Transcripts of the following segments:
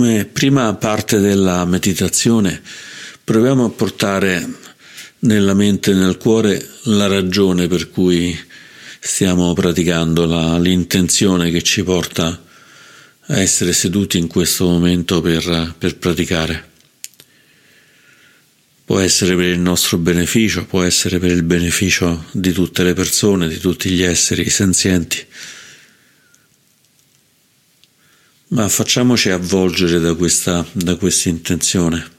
Come prima parte della meditazione proviamo a portare nella mente e nel cuore la ragione per cui stiamo praticando, la, l'intenzione che ci porta a essere seduti in questo momento per, per praticare. Può essere per il nostro beneficio, può essere per il beneficio di tutte le persone, di tutti gli esseri senzienti. Ma facciamoci avvolgere da questa, da questa intenzione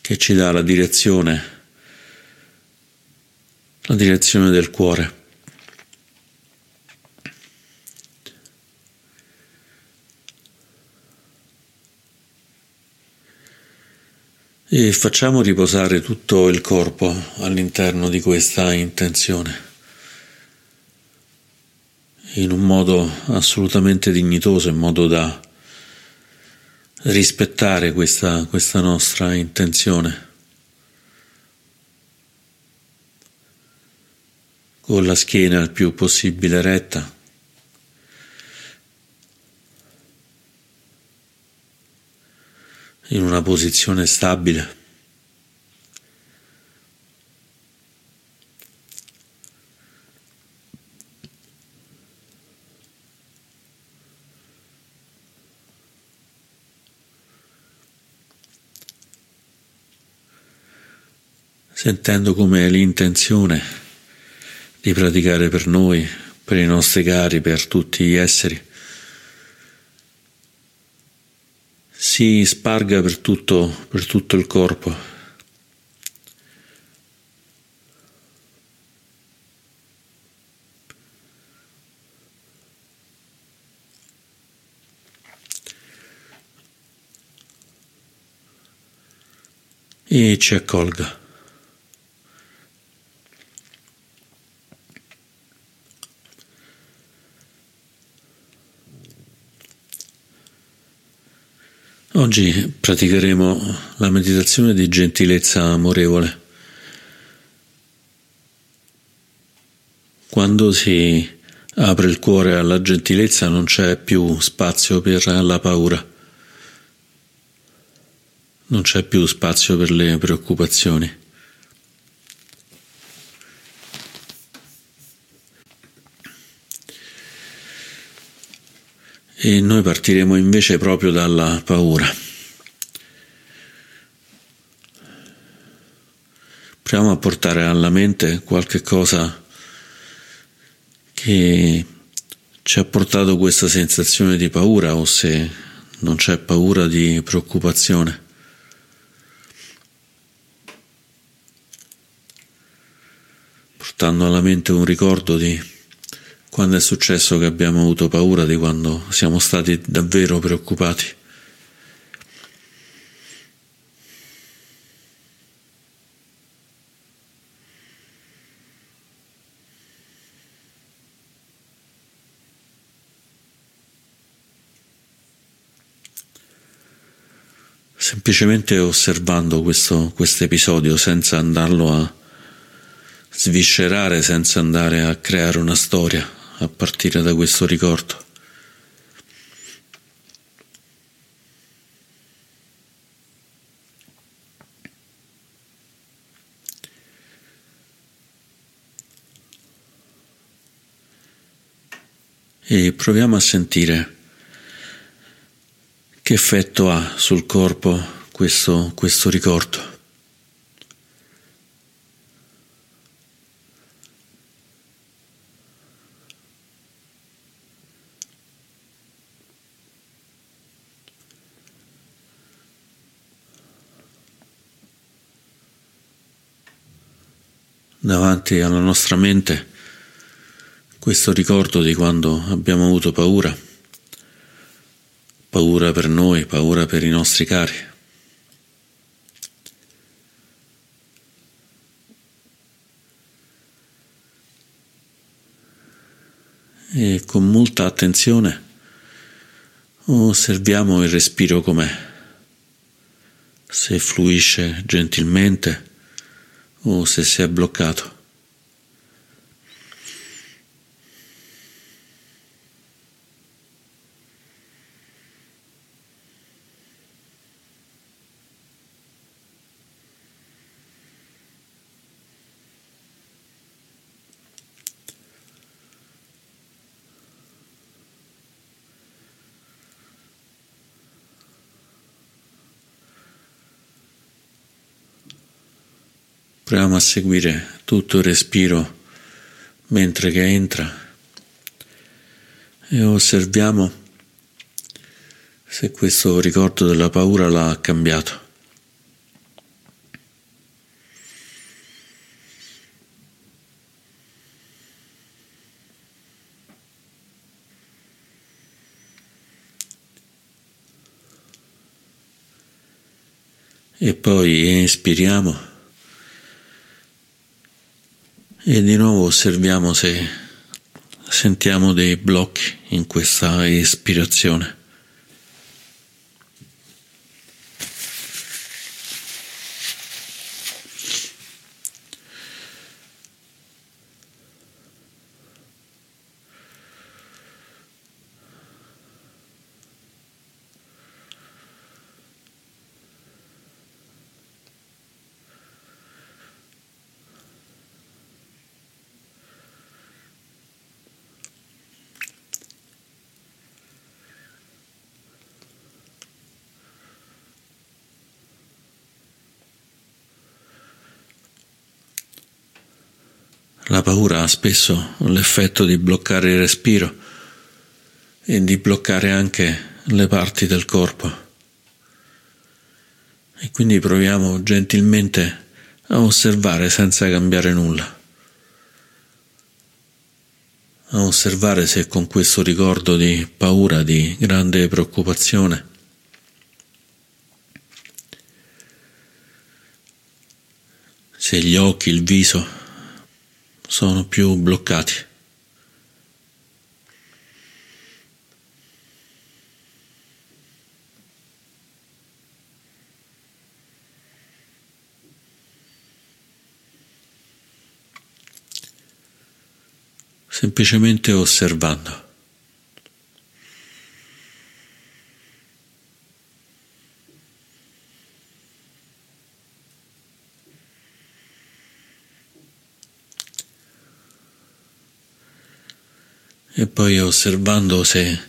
che ci dà la direzione, la direzione del cuore. E facciamo riposare tutto il corpo all'interno di questa intenzione, in un modo assolutamente dignitoso, in modo da rispettare questa, questa nostra intenzione. Con la schiena il più possibile retta. in una posizione stabile. Sentendo come l'intenzione di praticare per noi, per i nostri cari, per tutti gli esseri, si sparga per tutto, per tutto il corpo. E ci accolga. Oggi praticheremo la meditazione di gentilezza amorevole. Quando si apre il cuore alla gentilezza non c'è più spazio per la paura, non c'è più spazio per le preoccupazioni. E noi partiremo invece proprio dalla paura. Proviamo a portare alla mente qualche cosa che ci ha portato questa sensazione di paura o se non c'è paura di preoccupazione. Portando alla mente un ricordo di quando è successo che abbiamo avuto paura di quando siamo stati davvero preoccupati? semplicemente osservando questo episodio senza andarlo a sviscerare, senza andare a creare una storia a partire da questo ricordo. E proviamo a sentire che effetto ha sul corpo questo, questo ricordo. Davanti alla nostra mente questo ricordo di quando abbiamo avuto paura, paura per noi, paura per i nostri cari. E con molta attenzione osserviamo il respiro com'è, se fluisce gentilmente o se si è bloccato. Proviamo a seguire tutto il respiro mentre che entra e osserviamo se questo ricordo della paura l'ha cambiato. E poi espiriamo e di nuovo osserviamo se sentiamo dei blocchi in questa espirazione. La paura ha spesso l'effetto di bloccare il respiro e di bloccare anche le parti del corpo. E quindi proviamo gentilmente a osservare senza cambiare nulla. A osservare se con questo ricordo di paura, di grande preoccupazione, se gli occhi, il viso sono più bloccati. Semplicemente osservando. E poi osservando se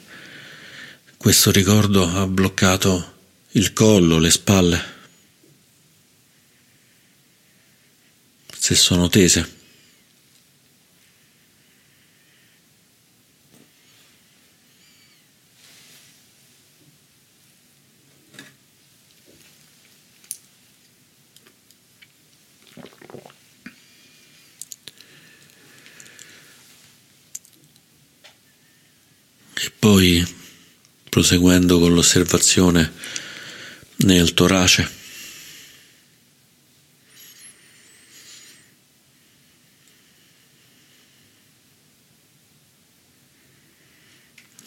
questo ricordo ha bloccato il collo, le spalle, se sono tese. Poi, proseguendo con l'osservazione nel torace,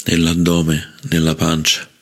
nell'addome, nella pancia.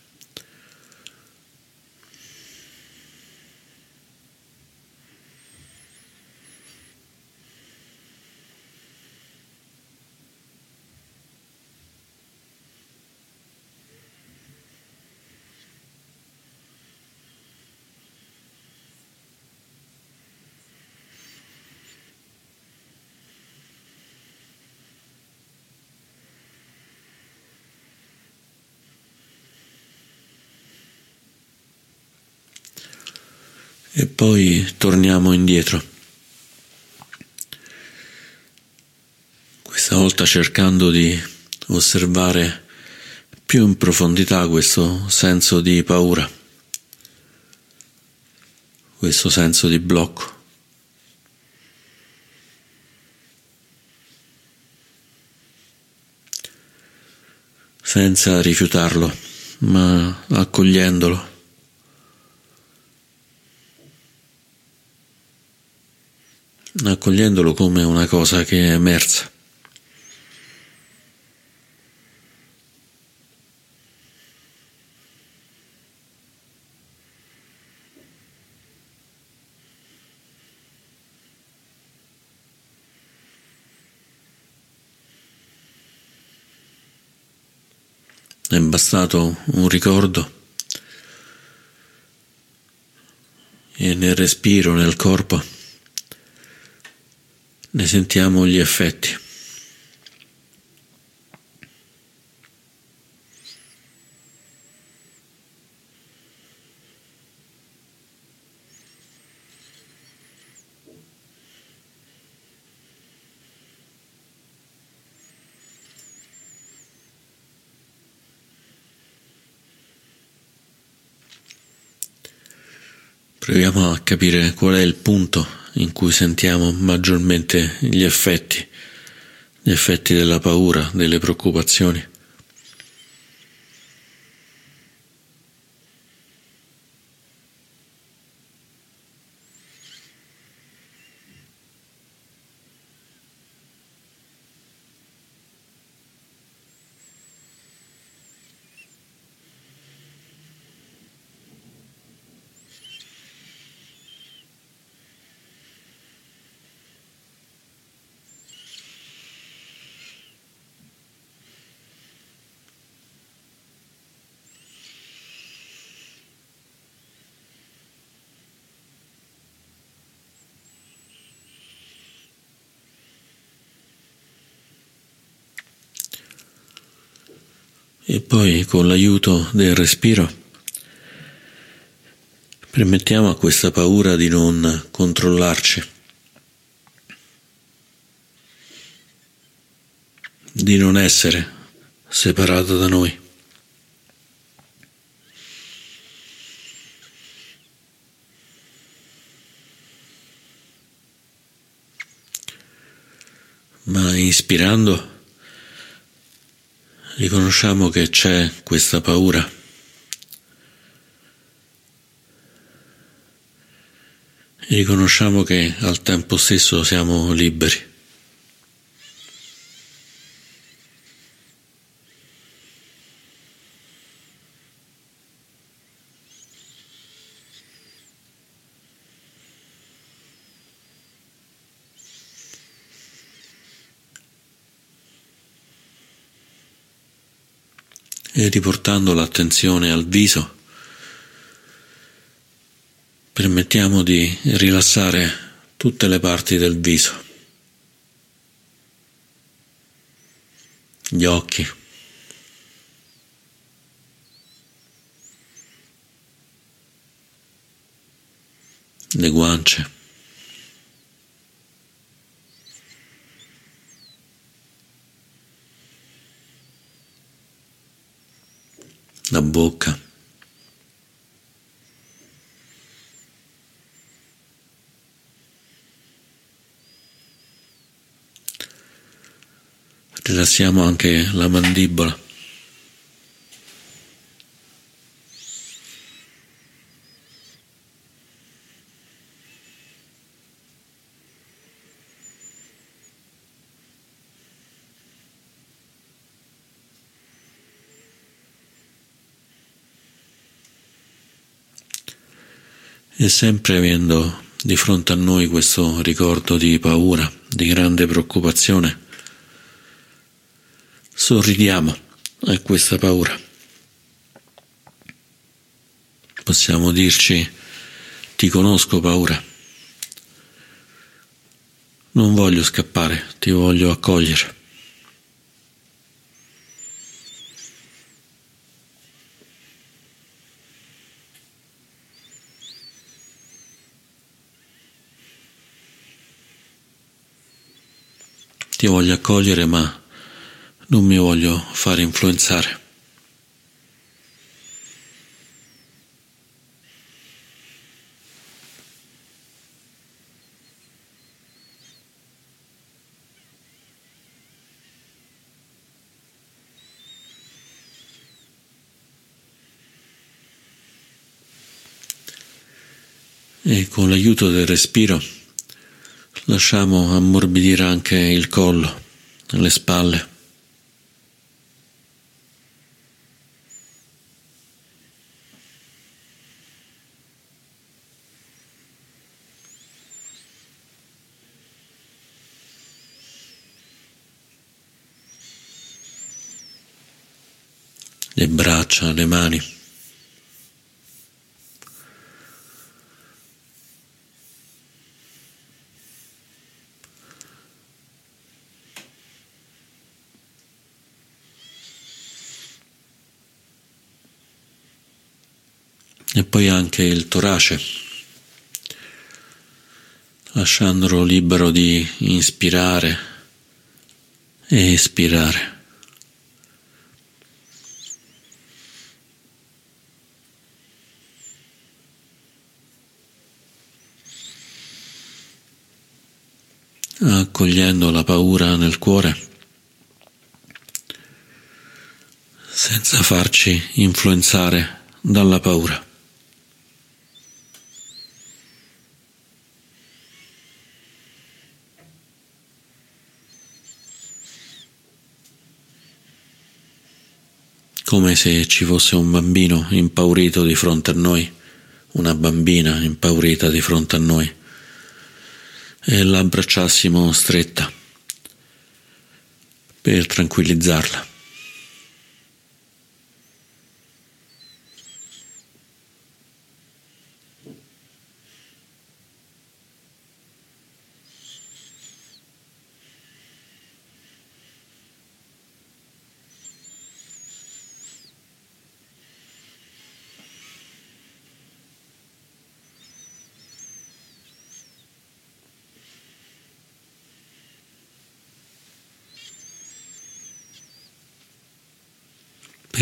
E poi torniamo indietro. Questa volta cercando di osservare più in profondità questo senso di paura, questo senso di blocco. senza rifiutarlo, ma accogliendolo. Accogliendolo come una cosa che è emersa. È bastato un ricordo e nel respiro, nel corpo ne sentiamo gli effetti. Proviamo a capire qual è il punto in cui sentiamo maggiormente gli effetti, gli effetti della paura, delle preoccupazioni. E poi con l'aiuto del respiro permettiamo a questa paura di non controllarci, di non essere separata da noi. Ma ispirando riconosciamo che c'è questa paura. Riconosciamo che al tempo stesso siamo liberi. E riportando l'attenzione al viso, permettiamo di rilassare tutte le parti del viso, gli occhi, le guance. la bocca. Rilassiamo anche la mandibola. e sempre avendo di fronte a noi questo ricordo di paura, di grande preoccupazione, sorridiamo a questa paura. Possiamo dirci ti conosco paura, non voglio scappare, ti voglio accogliere. ti voglio accogliere ma non mi voglio fare influenzare. E con l'aiuto del respiro Lasciamo ammorbidire anche il collo, le spalle. le le mani. e poi anche il torace, lasciandolo libero di inspirare e espirare. accogliendo la paura nel cuore senza farci influenzare dalla paura. come se ci fosse un bambino impaurito di fronte a noi, una bambina impaurita di fronte a noi, e l'abbracciassimo stretta per tranquillizzarla.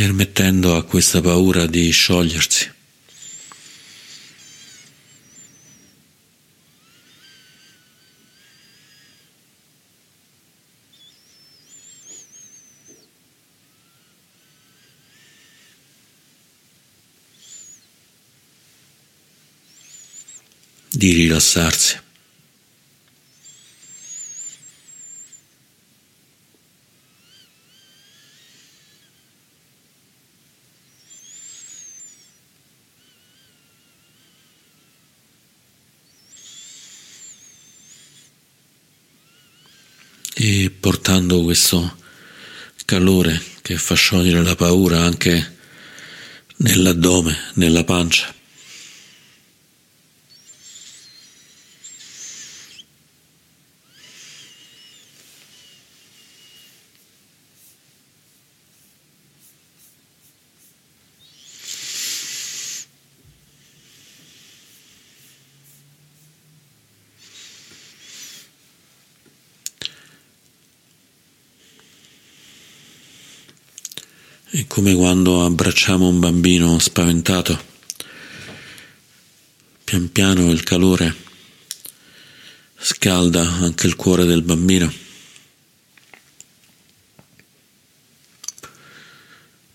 Permettendo a questa paura di sciogliersi. di rilassarsi. e portando questo calore che fa sciogliere la paura anche nell'addome, nella pancia. È come quando abbracciamo un bambino spaventato. Pian piano il calore scalda anche il cuore del bambino.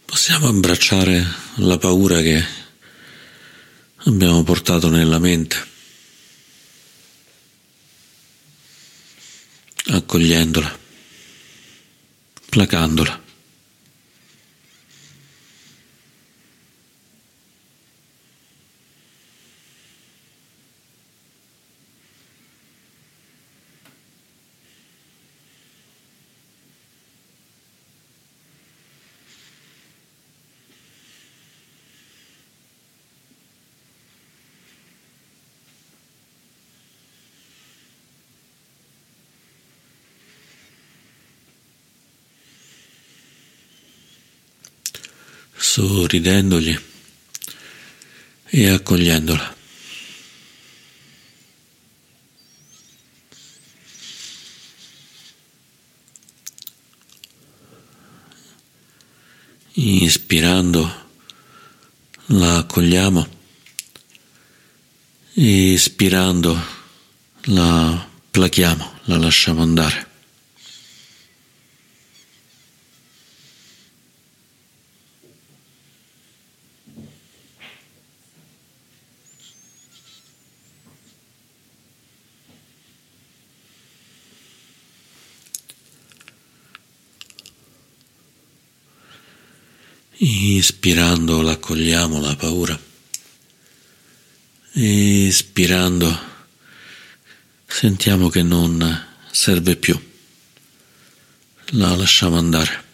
Possiamo abbracciare la paura che abbiamo portato nella mente, accogliendola, placandola. Sorridendogli e accogliendola. Inspirando la accogliamo, espirando la plachiamo, la lasciamo andare. Ispirando l'accogliamo la paura. Espirando sentiamo che non serve più. La lasciamo andare.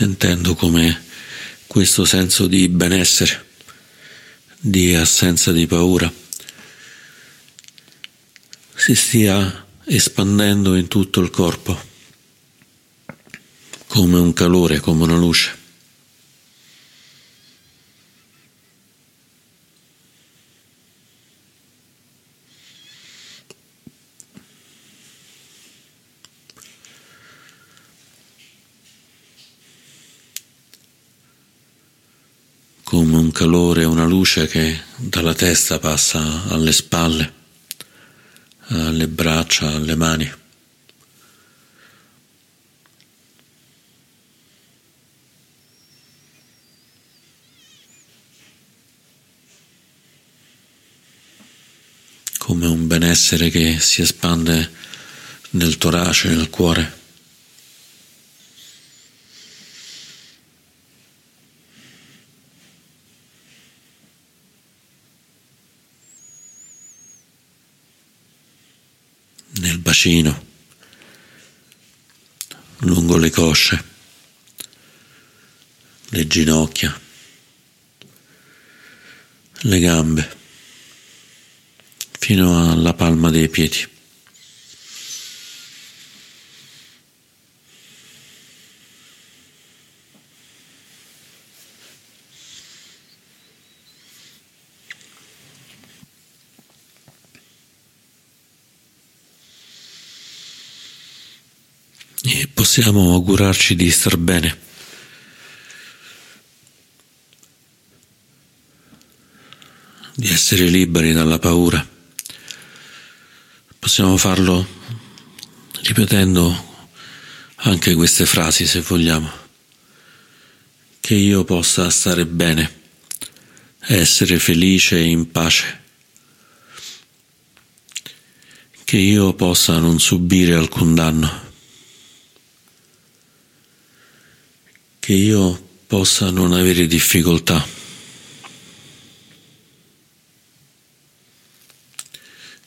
Sentendo come questo senso di benessere, di assenza di paura, si stia espandendo in tutto il corpo, come un calore, come una luce. come un calore, una luce che dalla testa passa alle spalle, alle braccia, alle mani. come un benessere che si espande nel torace, nel cuore. Bacino, lungo le cosce, le ginocchia, le gambe, fino alla palma dei piedi. e possiamo augurarci di star bene. Di essere liberi dalla paura. Possiamo farlo ripetendo anche queste frasi se vogliamo. Che io possa stare bene, essere felice e in pace. Che io possa non subire alcun danno che io possa non avere difficoltà.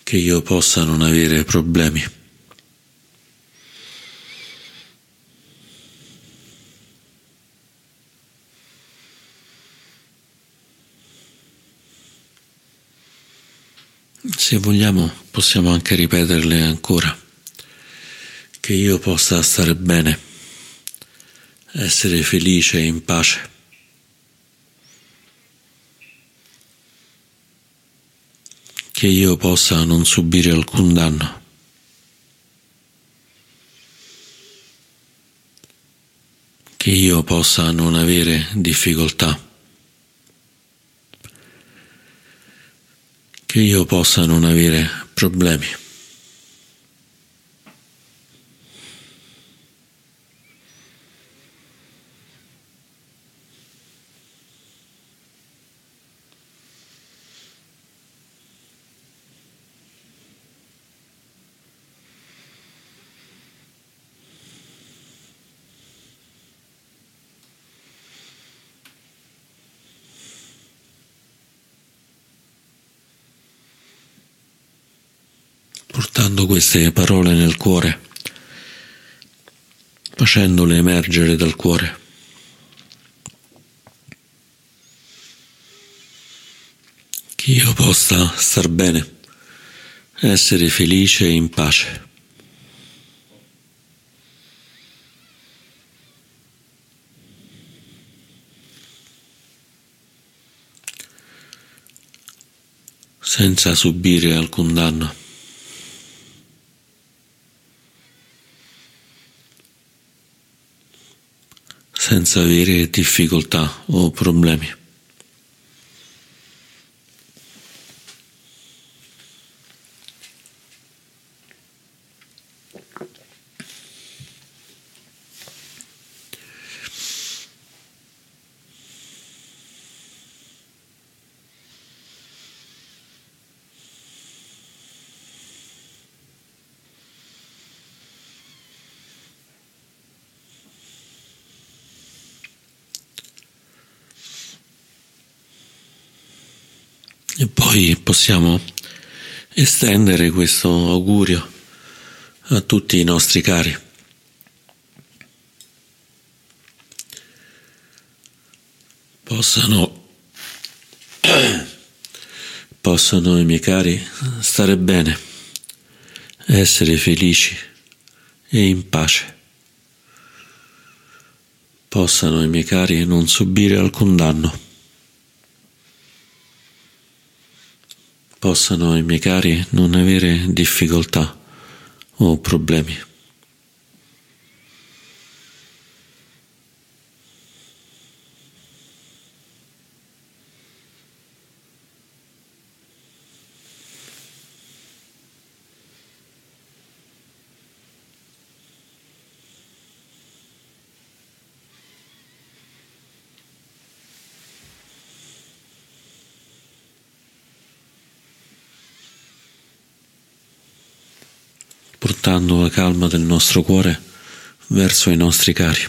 Che io possa non avere problemi. Se vogliamo possiamo anche ripeterle ancora, che io possa stare bene essere felice e in pace. Che io possa non subire alcun danno. Che io possa non avere difficoltà. Che io possa non avere problemi. Portando queste parole nel cuore, facendole emergere dal cuore. Che io possa star bene, essere felice e in pace. senza subire alcun danno. Senza avere difficoltà o problemi. E poi possiamo estendere questo augurio a tutti i nostri cari. Possano, possano i miei cari stare bene, essere felici e in pace. Possano i miei cari non subire alcun danno. Possano i miei cari non avere difficoltà o problemi. Portando la calma del nostro cuore verso i nostri cari.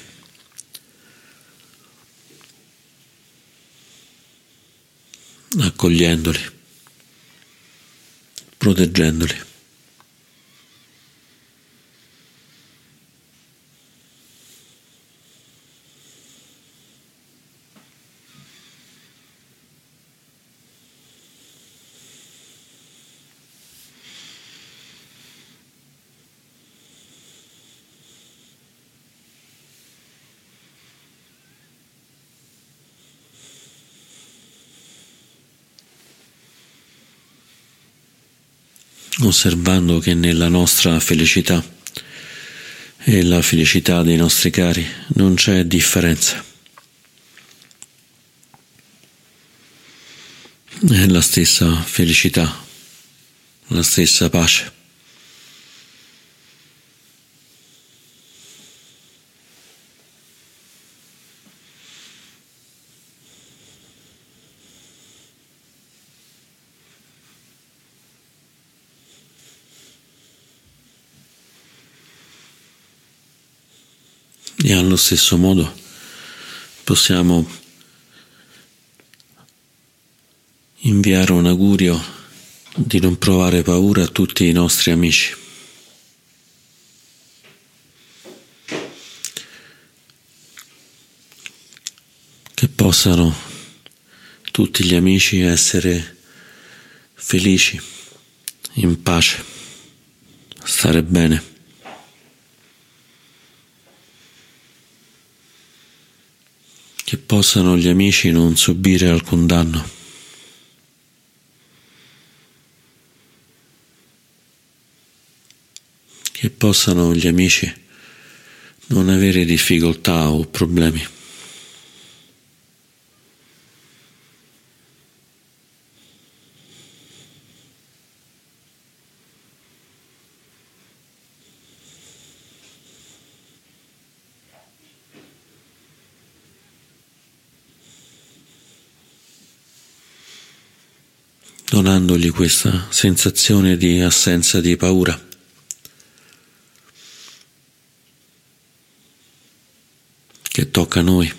accogliendoli, proteggendoli. Osservando che nella nostra felicità e la felicità dei nostri cari non c'è differenza. È la stessa felicità, la stessa pace. E allo stesso modo possiamo inviare un augurio di non provare paura a tutti i nostri amici. Che possano tutti gli amici essere felici, in pace, stare bene. che possano gli amici non subire alcun danno. Che possano gli amici non avere difficoltà o problemi. Donandogli questa sensazione di assenza di paura. che tocca a noi,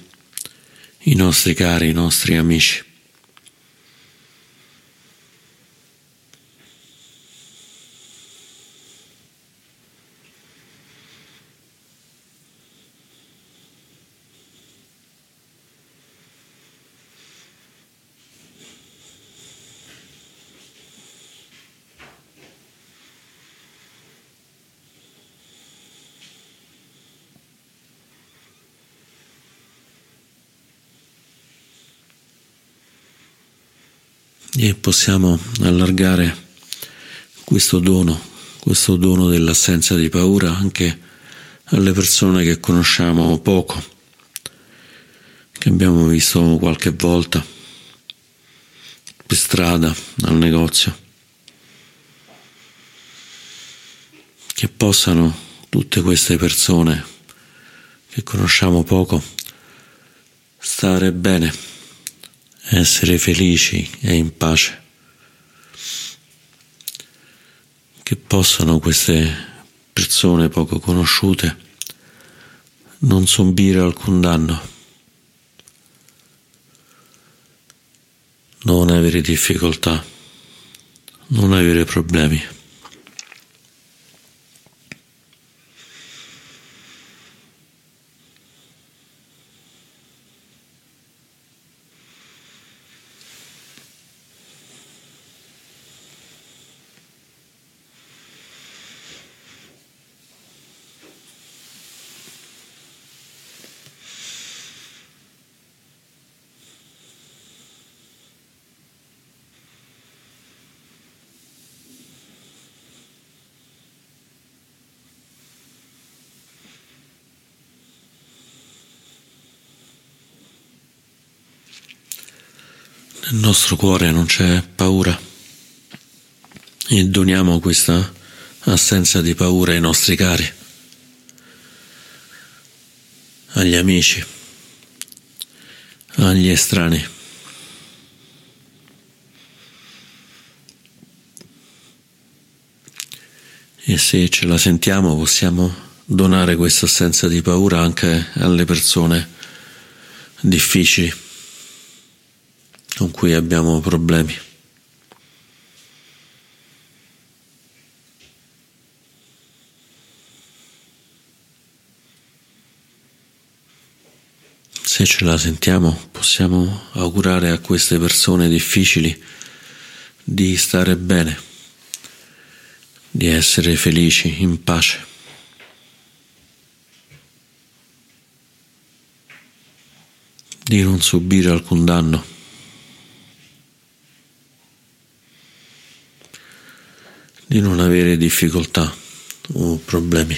i nostri cari, i nostri amici. e possiamo allargare questo dono, questo dono dell'assenza di paura anche alle persone che conosciamo poco, che abbiamo visto qualche volta per strada, al negozio, che possano tutte queste persone che conosciamo poco stare bene essere felici e in pace. Che possano queste persone poco conosciute non subire alcun danno, non avere difficoltà, non avere problemi. Nel nostro cuore non c'è paura e doniamo questa assenza di paura ai nostri cari, agli amici, agli estranei. E se ce la sentiamo possiamo donare questa assenza di paura anche alle persone difficili con cui abbiamo problemi. Se ce la sentiamo, possiamo augurare a queste persone difficili di stare bene, di essere felici, in pace. di non subire alcun danno. Di non avere difficoltà o problemi.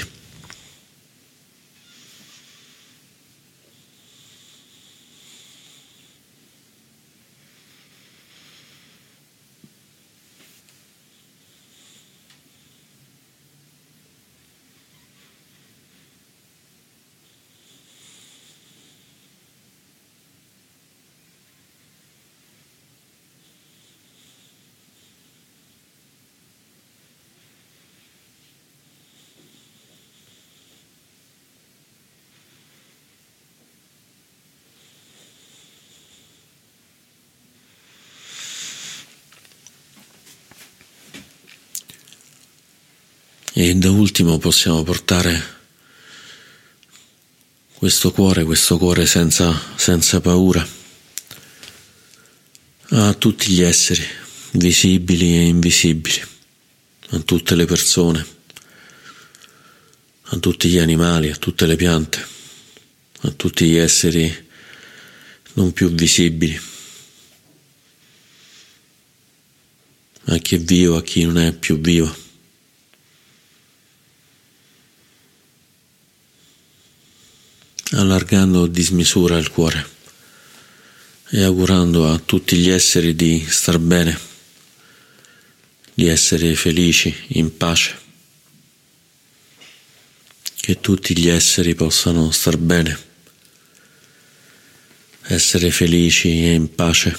E da ultimo possiamo portare questo cuore, questo cuore senza, senza paura, a tutti gli esseri, visibili e invisibili, a tutte le persone, a tutti gli animali, a tutte le piante, a tutti gli esseri non più visibili, a chi è vivo, a chi non è più vivo. Allargando a dismisura il cuore e augurando a tutti gli esseri di star bene, di essere felici, in pace, che tutti gli esseri possano star bene, essere felici e in pace,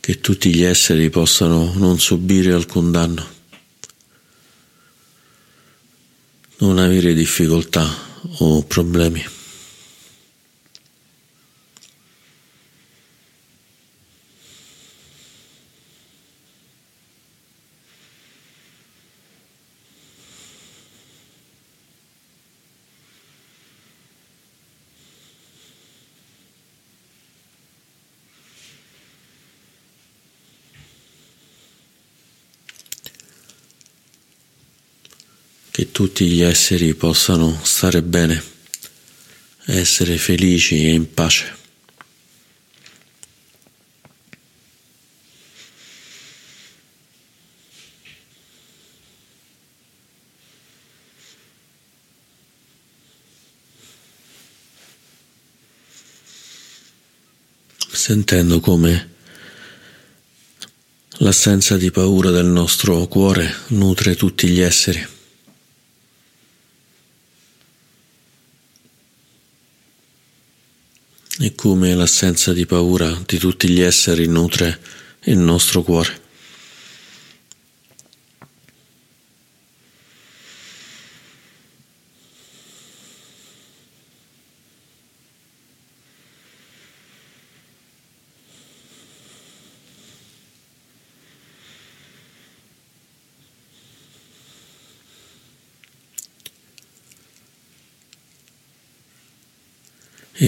che tutti gli esseri possano non subire alcun danno. Non avere difficoltà o problemi. che tutti gli esseri possano stare bene, essere felici e in pace. sentendo come l'assenza di paura del nostro cuore nutre tutti gli esseri. E come l'assenza di paura di tutti gli esseri nutre il nostro cuore.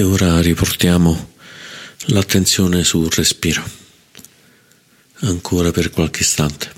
E ora riportiamo l'attenzione sul respiro, ancora per qualche istante.